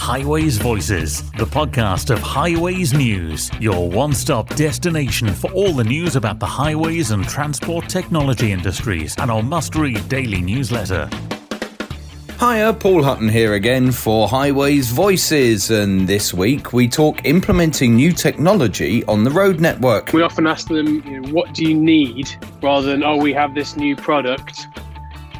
Highways Voices, the podcast of Highways News, your one stop destination for all the news about the highways and transport technology industries, and our must read daily newsletter. Hiya, Paul Hutton here again for Highways Voices, and this week we talk implementing new technology on the road network. We often ask them, you know, what do you need, rather than, oh, we have this new product.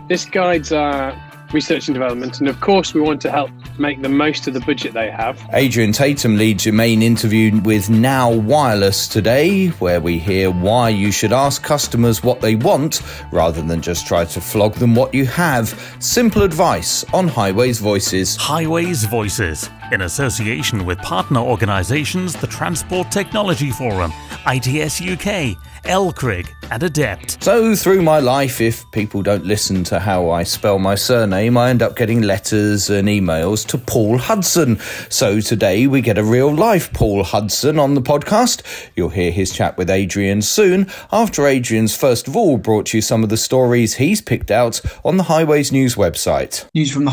This guides our research and development, and of course, we want to help make the most of the budget they have. Adrian Tatum leads your main interview with Now Wireless today, where we hear why you should ask customers what they want rather than just try to flog them what you have. Simple advice on Highways Voices. Highways Voices, in association with partner organisations the Transport Technology Forum, ITS UK, LCRIG, and Adept. So, through my life, if people don't listen to how I spell my surname, I end up getting letters and emails to Paul Hudson. So, today we get a real life Paul Hudson on the podcast. You'll hear his chat with Adrian soon, after Adrian's first of all brought you some of the stories he's picked out on the Highways News website. News from the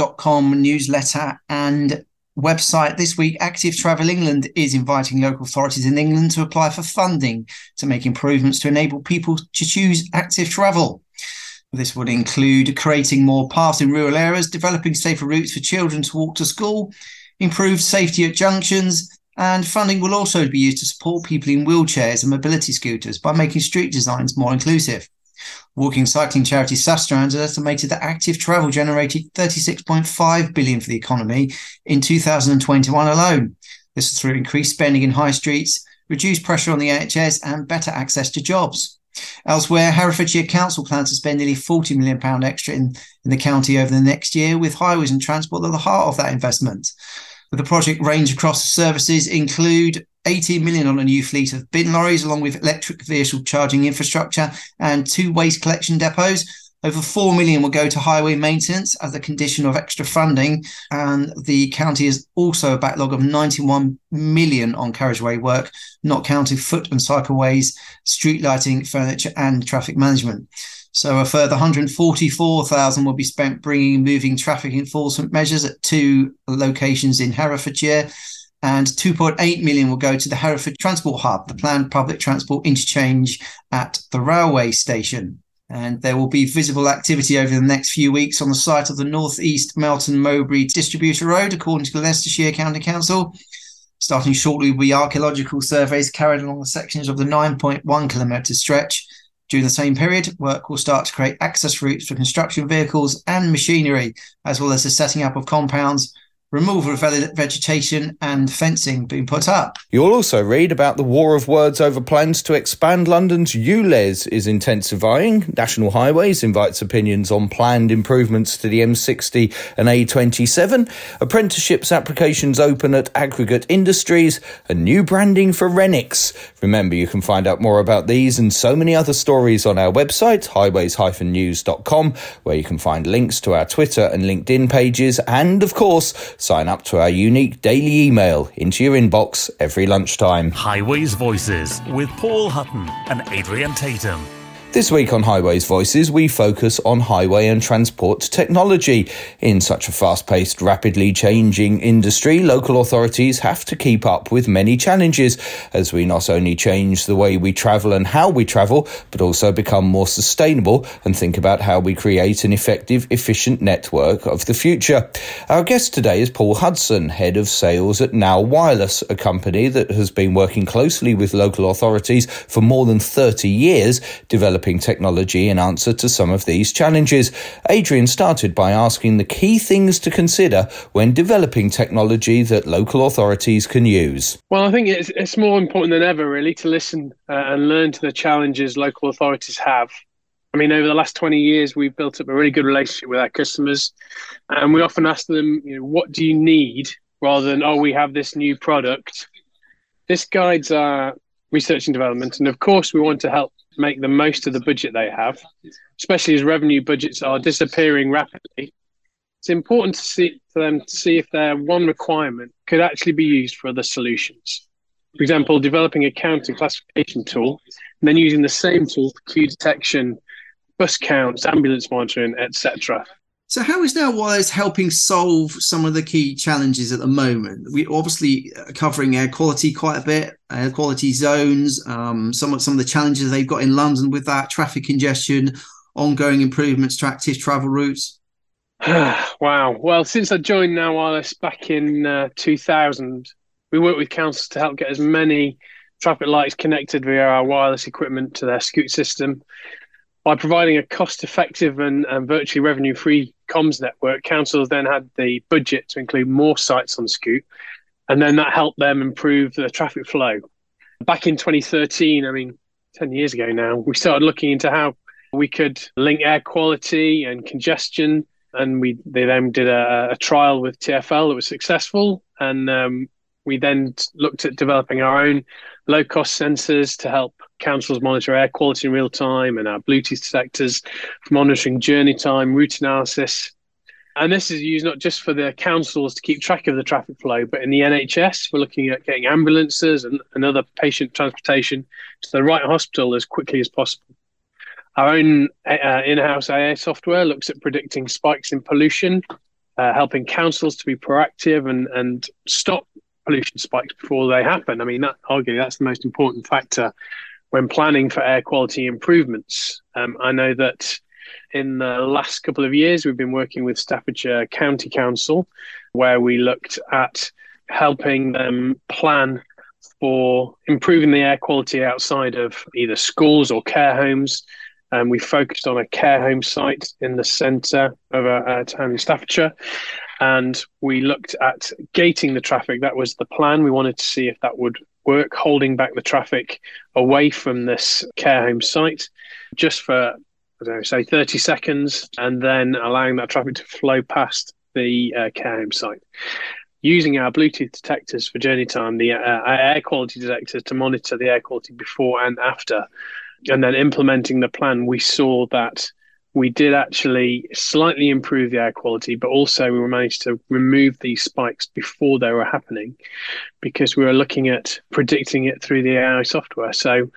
highwaysnews.com newsletter and website this week, Active Travel England is inviting local authorities in England to apply for funding to make improvements to enable people to choose active travel. This would include creating more paths in rural areas, developing safer routes for children to walk to school, improved safety at junctions, and funding will also be used to support people in wheelchairs and mobility scooters by making street designs more inclusive. Walking cycling charity Sustrans has estimated that active travel generated 36.5 billion for the economy in 2021 alone. This is through increased spending in high streets, reduced pressure on the NHS, and better access to jobs. Elsewhere, Herefordshire Council plans to spend nearly £40 million extra in, in the county over the next year, with highways and transport at the heart of that investment. The project range across services include 18 million on a new fleet of bin lorries, along with electric vehicle charging infrastructure and two waste collection depots. Over 4 million will go to highway maintenance as a condition of extra funding. And the county has also a backlog of 91 million on carriageway work, not counting foot and cycleways, street lighting, furniture, and traffic management. So a further 144,000 will be spent bringing moving traffic enforcement measures at two locations in Herefordshire and 2.8 million will go to the Hereford Transport Hub, the planned public transport interchange at the railway station. And there will be visible activity over the next few weeks on the site of the Northeast Melton Mowbray Distributor Road, according to the Leicestershire County Council. Starting shortly will be archaeological surveys carried along the sections of the 9.1 kilometre stretch. During the same period, work will start to create access routes for construction vehicles and machinery, as well as the setting up of compounds removal of vegetation and fencing being put up. You'll also read about the war of words over plans to expand London's ULEZ is intensifying. National Highways invites opinions on planned improvements to the M60 and A27. Apprenticeships applications open at Aggregate Industries and new branding for Rennicks. Remember, you can find out more about these and so many other stories on our website, highways-news.com, where you can find links to our Twitter and LinkedIn pages and, of course, Sign up to our unique daily email into your inbox every lunchtime. Highways Voices with Paul Hutton and Adrian Tatum. This week on Highways Voices, we focus on highway and transport technology. In such a fast paced, rapidly changing industry, local authorities have to keep up with many challenges as we not only change the way we travel and how we travel, but also become more sustainable and think about how we create an effective, efficient network of the future. Our guest today is Paul Hudson, head of sales at Now Wireless, a company that has been working closely with local authorities for more than 30 years, developing developing technology in answer to some of these challenges. Adrian started by asking the key things to consider when developing technology that local authorities can use. Well, I think it's, it's more important than ever, really, to listen uh, and learn to the challenges local authorities have. I mean, over the last 20 years, we've built up a really good relationship with our customers. And we often ask them, you know, what do you need rather than, oh, we have this new product. This guides our research and development. And of course, we want to help make the most of the budget they have, especially as revenue budgets are disappearing rapidly. It's important to see for them to see if their one requirement could actually be used for other solutions. For example, developing a count and classification tool, and then using the same tool for queue detection, bus counts, ambulance monitoring, etc. So, how is now Wireless helping solve some of the key challenges at the moment? We're obviously covering air quality quite a bit, air quality zones, um, some of some of the challenges they've got in London with that traffic congestion, ongoing improvements to active travel routes. wow. Well, since I joined Now Wireless back in uh, 2000, we worked with councils to help get as many traffic lights connected via our wireless equipment to their Scoot system. By providing a cost effective and, and virtually revenue free comms network, councils then had the budget to include more sites on Scoot, and then that helped them improve the traffic flow. Back in 2013, I mean, 10 years ago now, we started looking into how we could link air quality and congestion. And we they then did a, a trial with TFL that was successful. And um, we then looked at developing our own low cost sensors to help councils monitor air quality in real time and our Bluetooth detectors for monitoring journey time, route analysis. And this is used not just for the councils to keep track of the traffic flow, but in the NHS, we're looking at getting ambulances and, and other patient transportation to the right hospital as quickly as possible. Our own uh, in house AI software looks at predicting spikes in pollution, uh, helping councils to be proactive and, and stop pollution spikes before they happen. I mean, that, arguably, that's the most important factor when planning for air quality improvements. Um, I know that in the last couple of years, we've been working with Staffordshire County Council, where we looked at helping them plan for improving the air quality outside of either schools or care homes. Um, we focused on a care home site in the centre of a, a town in Staffordshire, and we looked at gating the traffic. That was the plan. We wanted to see if that would work, holding back the traffic away from this care home site just for, I don't know, say 30 seconds, and then allowing that traffic to flow past the uh, care home site. Using our Bluetooth detectors for journey time, the uh, air quality detectors to monitor the air quality before and after, and then implementing the plan, we saw that we did actually slightly improve the air quality, but also we managed to remove these spikes before they were happening because we were looking at predicting it through the AI software. So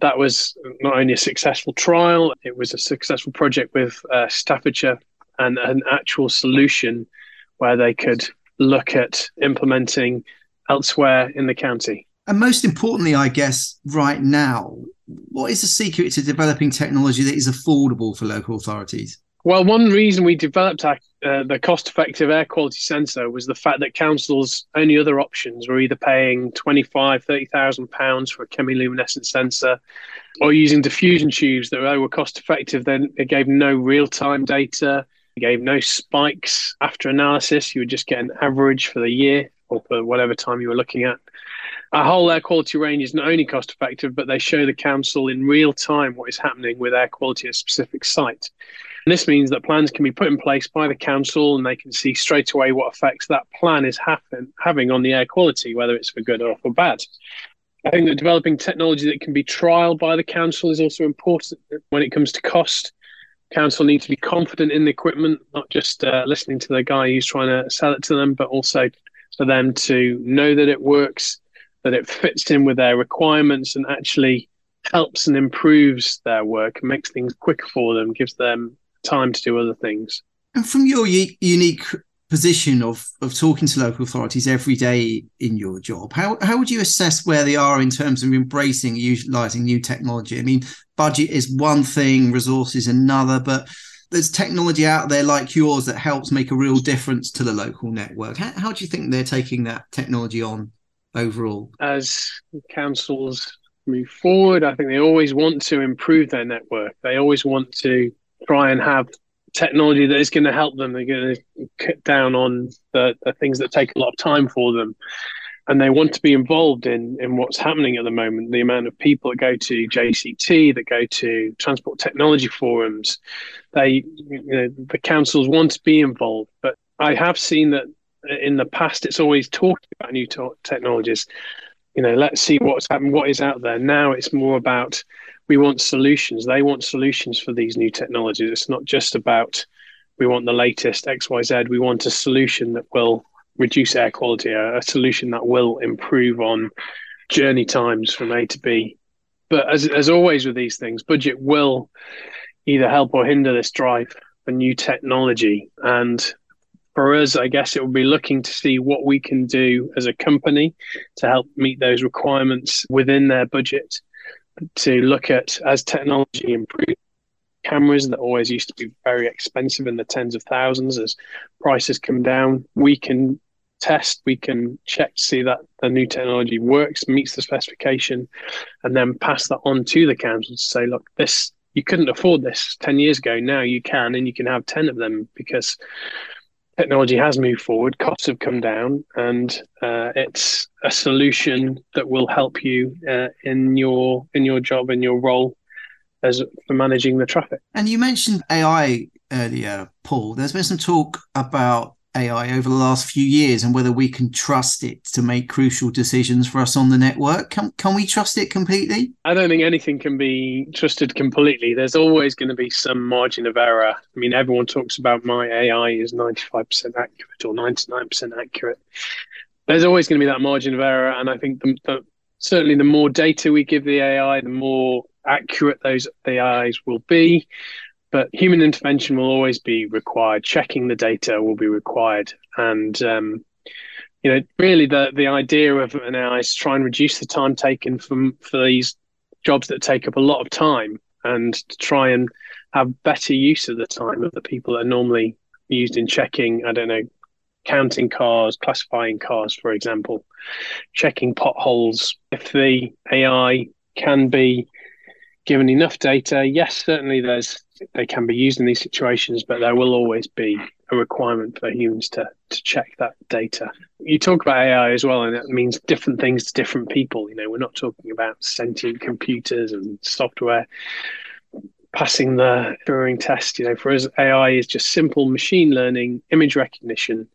that was not only a successful trial, it was a successful project with uh, Staffordshire and an actual solution where they could look at implementing elsewhere in the county. And most importantly, I guess, right now, what is the secret to developing technology that is affordable for local authorities? Well, one reason we developed our, uh, the cost-effective air quality sensor was the fact that councils' only other options were either paying twenty-five, thirty thousand pounds for a chemiluminescent sensor, or using diffusion tubes that were cost-effective. Then it gave no real-time data, it gave no spikes after analysis. You would just get an average for the year or for whatever time you were looking at. Whole air quality range is not only cost effective, but they show the council in real time what is happening with air quality at a specific site. And this means that plans can be put in place by the council and they can see straight away what effects that plan is happen, having on the air quality, whether it's for good or for bad. I think that developing technology that can be trialed by the council is also important when it comes to cost. Council need to be confident in the equipment, not just uh, listening to the guy who's trying to sell it to them, but also for them to know that it works that it fits in with their requirements and actually helps and improves their work makes things quicker for them, gives them time to do other things. And from your u- unique position of of talking to local authorities every day in your job, how how would you assess where they are in terms of embracing utilizing new technology? I mean, budget is one thing, resources another, but there's technology out there like yours that helps make a real difference to the local network. How, how do you think they're taking that technology on? Overall? As councils move forward, I think they always want to improve their network. They always want to try and have technology that is going to help them. They're going to cut down on the, the things that take a lot of time for them. And they want to be involved in, in what's happening at the moment. The amount of people that go to JCT, that go to transport technology forums, they, you know, the councils want to be involved. But I have seen that in the past, it's always talking about new technologies. You know, let's see what's happening, what is out there. Now it's more about we want solutions. They want solutions for these new technologies. It's not just about we want the latest X, Y, Z. We want a solution that will reduce air quality, a, a solution that will improve on journey times from A to B. But as as always with these things, budget will either help or hinder this drive for new technology. And for us, I guess it will be looking to see what we can do as a company to help meet those requirements within their budget. To look at as technology improves, cameras that always used to be very expensive in the tens of thousands, as prices come down, we can test, we can check to see that the new technology works, meets the specification, and then pass that on to the council to say, look, this you couldn't afford this 10 years ago. Now you can, and you can have 10 of them because technology has moved forward, costs have come down, and uh, it's a solution that will help you uh, in your in your job in your role as for managing the traffic. And you mentioned AI earlier, Paul. There's been some talk about AI over the last few years and whether we can trust it to make crucial decisions for us on the network. Can, can we trust it completely? I don't think anything can be trusted completely. There's always going to be some margin of error. I mean, everyone talks about my AI is 95% accurate or 99% accurate. There's always going to be that margin of error. And I think the, the, certainly the more data we give the AI, the more accurate those AIs will be but human intervention will always be required. Checking the data will be required, and um, you know, really, the the idea of an AI is to try and reduce the time taken from for these jobs that take up a lot of time, and to try and have better use of the time of the people that are normally used in checking. I don't know, counting cars, classifying cars, for example, checking potholes. If the AI can be given enough data, yes, certainly there's they can be used in these situations, but there will always be a requirement for humans to to check that data. You talk about AI as well, and it means different things to different people. You know, we're not talking about sentient computers and software passing the Turing test. You know, for us, AI is just simple machine learning, image recognition,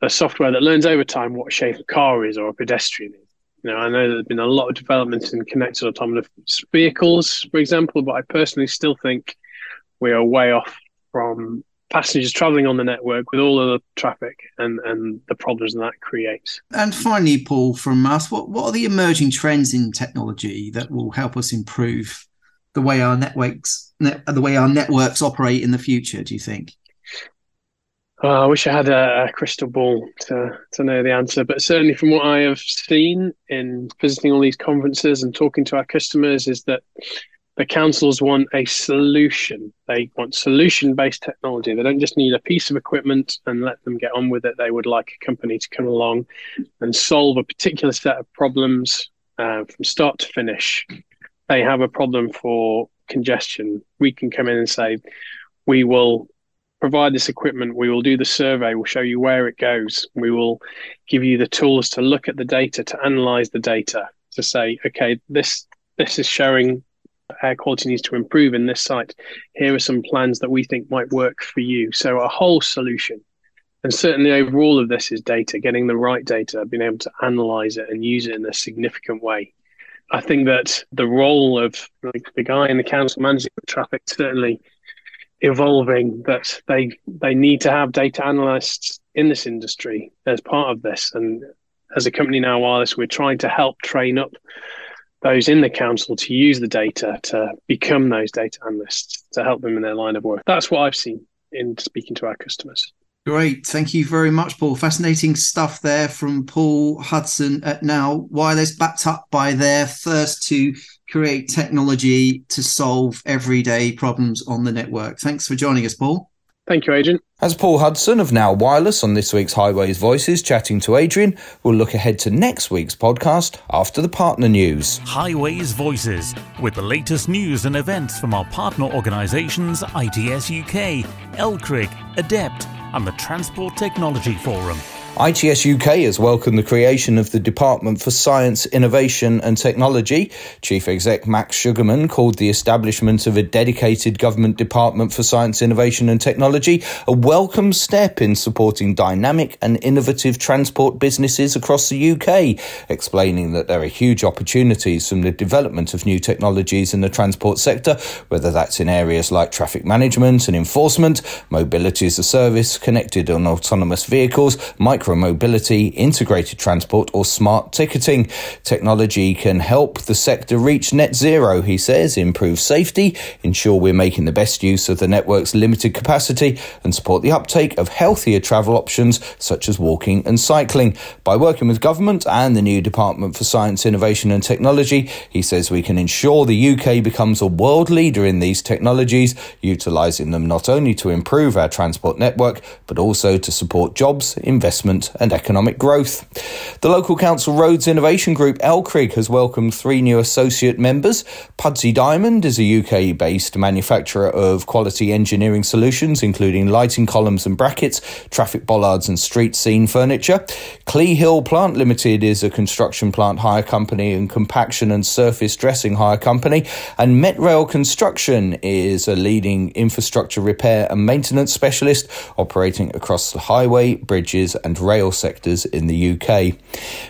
a software that learns over time what shape a car is or a pedestrian is. You know, I know there's been a lot of developments in connected autonomous vehicles, for example, but I personally still think we are way off from passengers traveling on the network with all of the traffic and, and the problems that creates. And finally, Paul, from us, what, what are the emerging trends in technology that will help us improve the way our networks net, the way our networks operate in the future? Do you think? Oh, I wish I had a, a, crystal ball to, to know the answer, but certainly from what I have seen in visiting all these conferences and talking to our customers, is that the councils want a solution. They want solution based technology. They don't just need a piece of equipment and let them get on with it. They would like a company to come along and solve a particular set of problems uh, from start to finish. They have a problem for congestion. We can come in and say, we will provide this equipment. We will do the survey. We'll show you where it goes. We will give you the tools to look at the data, to analyze the data, to say, okay, this this is showing air quality needs to improve in this site. Here are some plans that we think might work for you. So a whole solution. And certainly over all of this is data, getting the right data, being able to analyze it and use it in a significant way. I think that the role of like, the guy in the council managing the traffic certainly evolving that they they need to have data analysts in this industry as part of this and as a company now wireless we're trying to help train up those in the council to use the data to become those data analysts to help them in their line of work. That's what I've seen in speaking to our customers. Great. Thank you very much, Paul. Fascinating stuff there from Paul Hudson at Now Wireless, backed up by their thirst to create technology to solve everyday problems on the network. Thanks for joining us, Paul. Thank you, Adrian. As Paul Hudson of Now Wireless on this week's Highways Voices chatting to Adrian, we'll look ahead to next week's podcast after the partner news. Highways Voices, with the latest news and events from our partner organisations ITS UK, LCRIG, ADEPT, and the Transport Technology Forum. ITS UK has welcomed the creation of the Department for Science, Innovation and Technology. Chief Exec Max Sugarman called the establishment of a dedicated government department for science, innovation and technology a welcome step in supporting dynamic and innovative transport businesses across the UK, explaining that there are huge opportunities from the development of new technologies in the transport sector, whether that's in areas like traffic management and enforcement, mobility as a service, connected and autonomous vehicles, micro micromobility, integrated transport, or smart ticketing. Technology can help the sector reach net zero, he says, improve safety, ensure we're making the best use of the network's limited capacity, and support the uptake of healthier travel options such as walking and cycling. By working with government and the new Department for Science, Innovation and Technology, he says we can ensure the UK becomes a world leader in these technologies, utilising them not only to improve our transport network, but also to support jobs, investment and economic growth. The local council roads innovation group LCRIG has welcomed three new associate members. Pudsey Diamond is a UK based manufacturer of quality engineering solutions, including lighting columns and brackets, traffic bollards and street scene furniture. Clee Hill Plant Limited is a construction plant hire company and compaction and surface dressing hire company. And Metrail Construction is a leading infrastructure repair and maintenance specialist operating across the highway, bridges and rail sectors in the UK.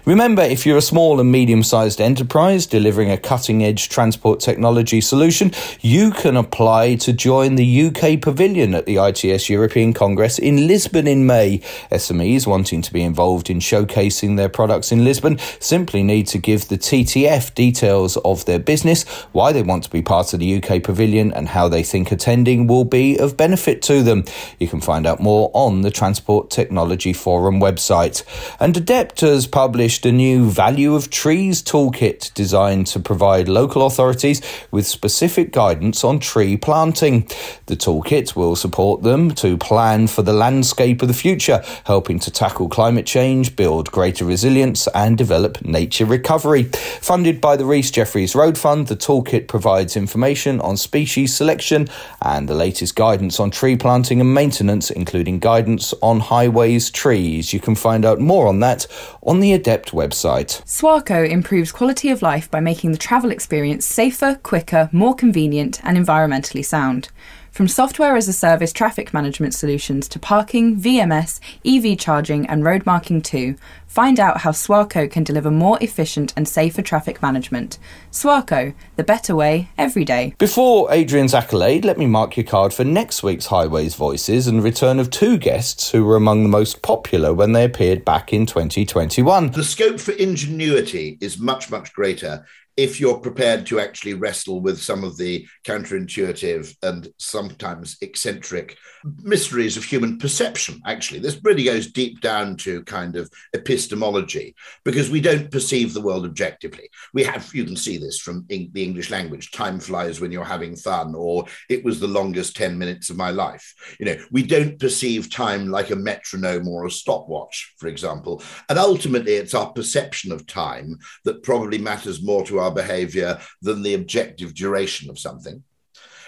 Remember, if you're a small and medium sized enterprise delivering a cutting edge transport technology solution, you can apply to join the UK Pavilion at the ITS European Congress in Lisbon in May. SMEs wanting to be involved in showcasing their products in Lisbon simply need to give the TTF details of their business, why they want to be part of the UK Pavilion, and how they think attending will be of benefit to them. You can find out more on the Transport Technology Forum website. And Adept has published a new Value of Trees toolkit designed to provide local authorities with specific guidance on tree planting. The toolkit will support them to plan for the landscape of the future, helping to tackle climate change, build greater resilience, and develop nature recovery. Funded by the Rees Jeffreys Road Fund, the toolkit provides information on species selection and the latest guidance on tree planting and maintenance, including guidance on highways, trees. You can find out more on that on the Adept website. Swarco improves quality of life by making the travel experience safer, quicker, more convenient, and environmentally sound. From software as a service traffic management solutions to parking, VMS, EV charging, and road marking too, find out how Swarco can deliver more efficient and safer traffic management. Swarco, the better way, every day. Before Adrian's accolade, let me mark your card for next week's Highways Voices and return of two guests who were among the most popular when they appeared back in 2021. The scope for ingenuity is much, much greater if you're prepared to actually wrestle with some of the counterintuitive and sometimes eccentric mysteries of human perception, actually. This really goes deep down to kind of epistemology because we don't perceive the world objectively. We have, you can see this from the English language time flies when you're having fun, or it was the longest 10 minutes of my life. You know, we don't perceive time like a metronome or a stopwatch, for example. And ultimately, it's our perception of time that probably matters more to our behavior than the objective duration of something.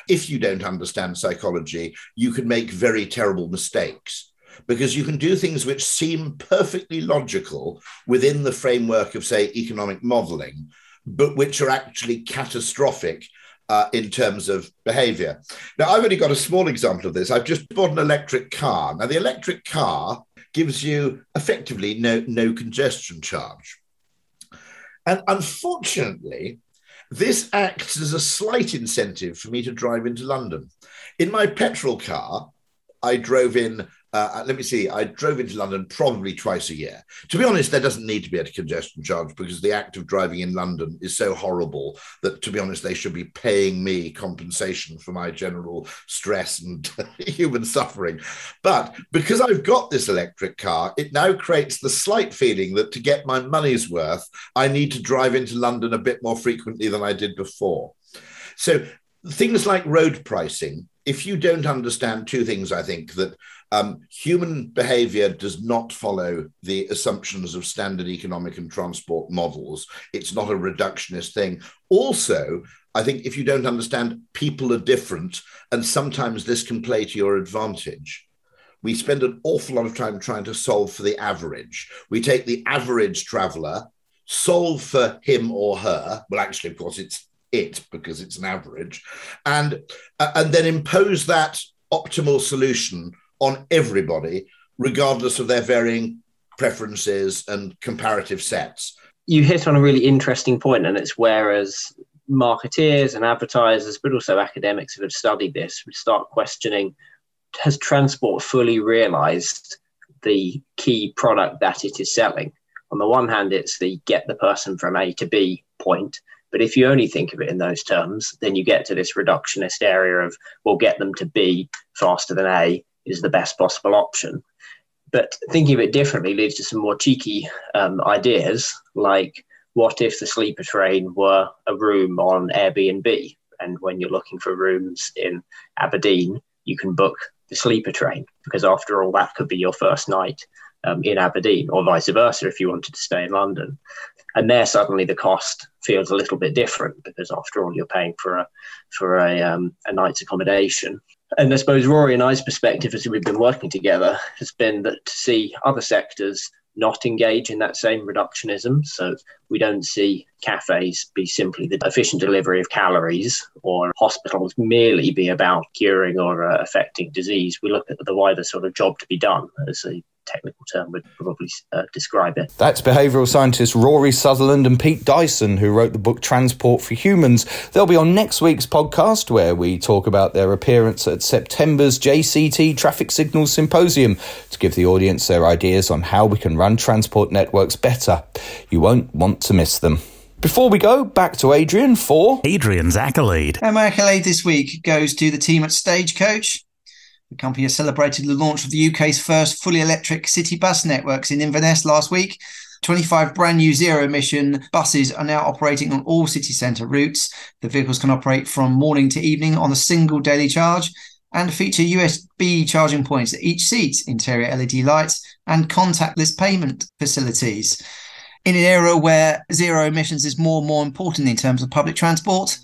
If you don't understand psychology, you can make very terrible mistakes because you can do things which seem perfectly logical within the framework of, say, economic modeling, but which are actually catastrophic uh, in terms of behavior. Now, I've only got a small example of this. I've just bought an electric car. Now, the electric car gives you effectively no, no congestion charge. And unfortunately, this acts as a slight incentive for me to drive into London. In my petrol car, I drove in uh, let me see, I drove into London probably twice a year. To be honest, there doesn't need to be a congestion charge because the act of driving in London is so horrible that, to be honest, they should be paying me compensation for my general stress and human suffering. But because I've got this electric car, it now creates the slight feeling that to get my money's worth, I need to drive into London a bit more frequently than I did before. So things like road pricing if you don't understand two things, I think that um, human behavior does not follow the assumptions of standard economic and transport models. It's not a reductionist thing. Also, I think if you don't understand people are different, and sometimes this can play to your advantage. We spend an awful lot of time trying to solve for the average. We take the average traveler, solve for him or her. Well, actually, of course, it's it because it's an average, and uh, and then impose that optimal solution on everybody, regardless of their varying preferences and comparative sets. You hit on a really interesting point, and it's whereas marketeers and advertisers, but also academics who have studied this, would start questioning: Has transport fully realised the key product that it is selling. On the one hand, it's the get the person from A to B point. But if you only think of it in those terms, then you get to this reductionist area of, we'll get them to B faster than A is the best possible option. But thinking of it differently leads to some more cheeky um, ideas, like what if the sleeper train were a room on Airbnb? And when you're looking for rooms in Aberdeen, you can book the sleeper train because, after all, that could be your first night um, in Aberdeen, or vice versa if you wanted to stay in London. And there, suddenly, the cost feels a little bit different because, after all, you're paying for a for a, um, a night's accommodation. And I suppose Rory and I's perspective, as we've been working together, has been that to see other sectors not engage in that same reductionism. So we don't see cafes be simply the efficient delivery of calories or hospitals merely be about curing or uh, affecting disease. We look at the wider sort of job to be done as a technical term would probably uh, describe it. That's behavioural scientists Rory Sutherland and Pete Dyson, who wrote the book Transport for Humans. They'll be on next week's podcast, where we talk about their appearance at September's JCT Traffic Signals Symposium to give the audience their ideas on how we can run transport networks better. You won't want to miss them. Before we go, back to Adrian for Adrian's accolade. And my accolade this week goes to the team at Stagecoach. The company has celebrated the launch of the UK's first fully electric city bus networks in Inverness last week. 25 brand new zero emission buses are now operating on all city centre routes. The vehicles can operate from morning to evening on a single daily charge and feature USB charging points at each seat, interior LED lights, and contactless payment facilities. In an era where zero emissions is more and more important in terms of public transport,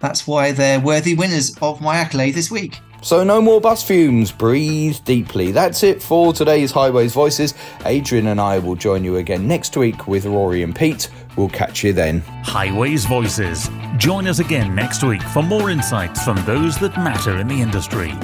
that's why they're worthy winners of my accolade this week. So, no more bus fumes. Breathe deeply. That's it for today's Highways Voices. Adrian and I will join you again next week with Rory and Pete. We'll catch you then. Highways Voices. Join us again next week for more insights from those that matter in the industry.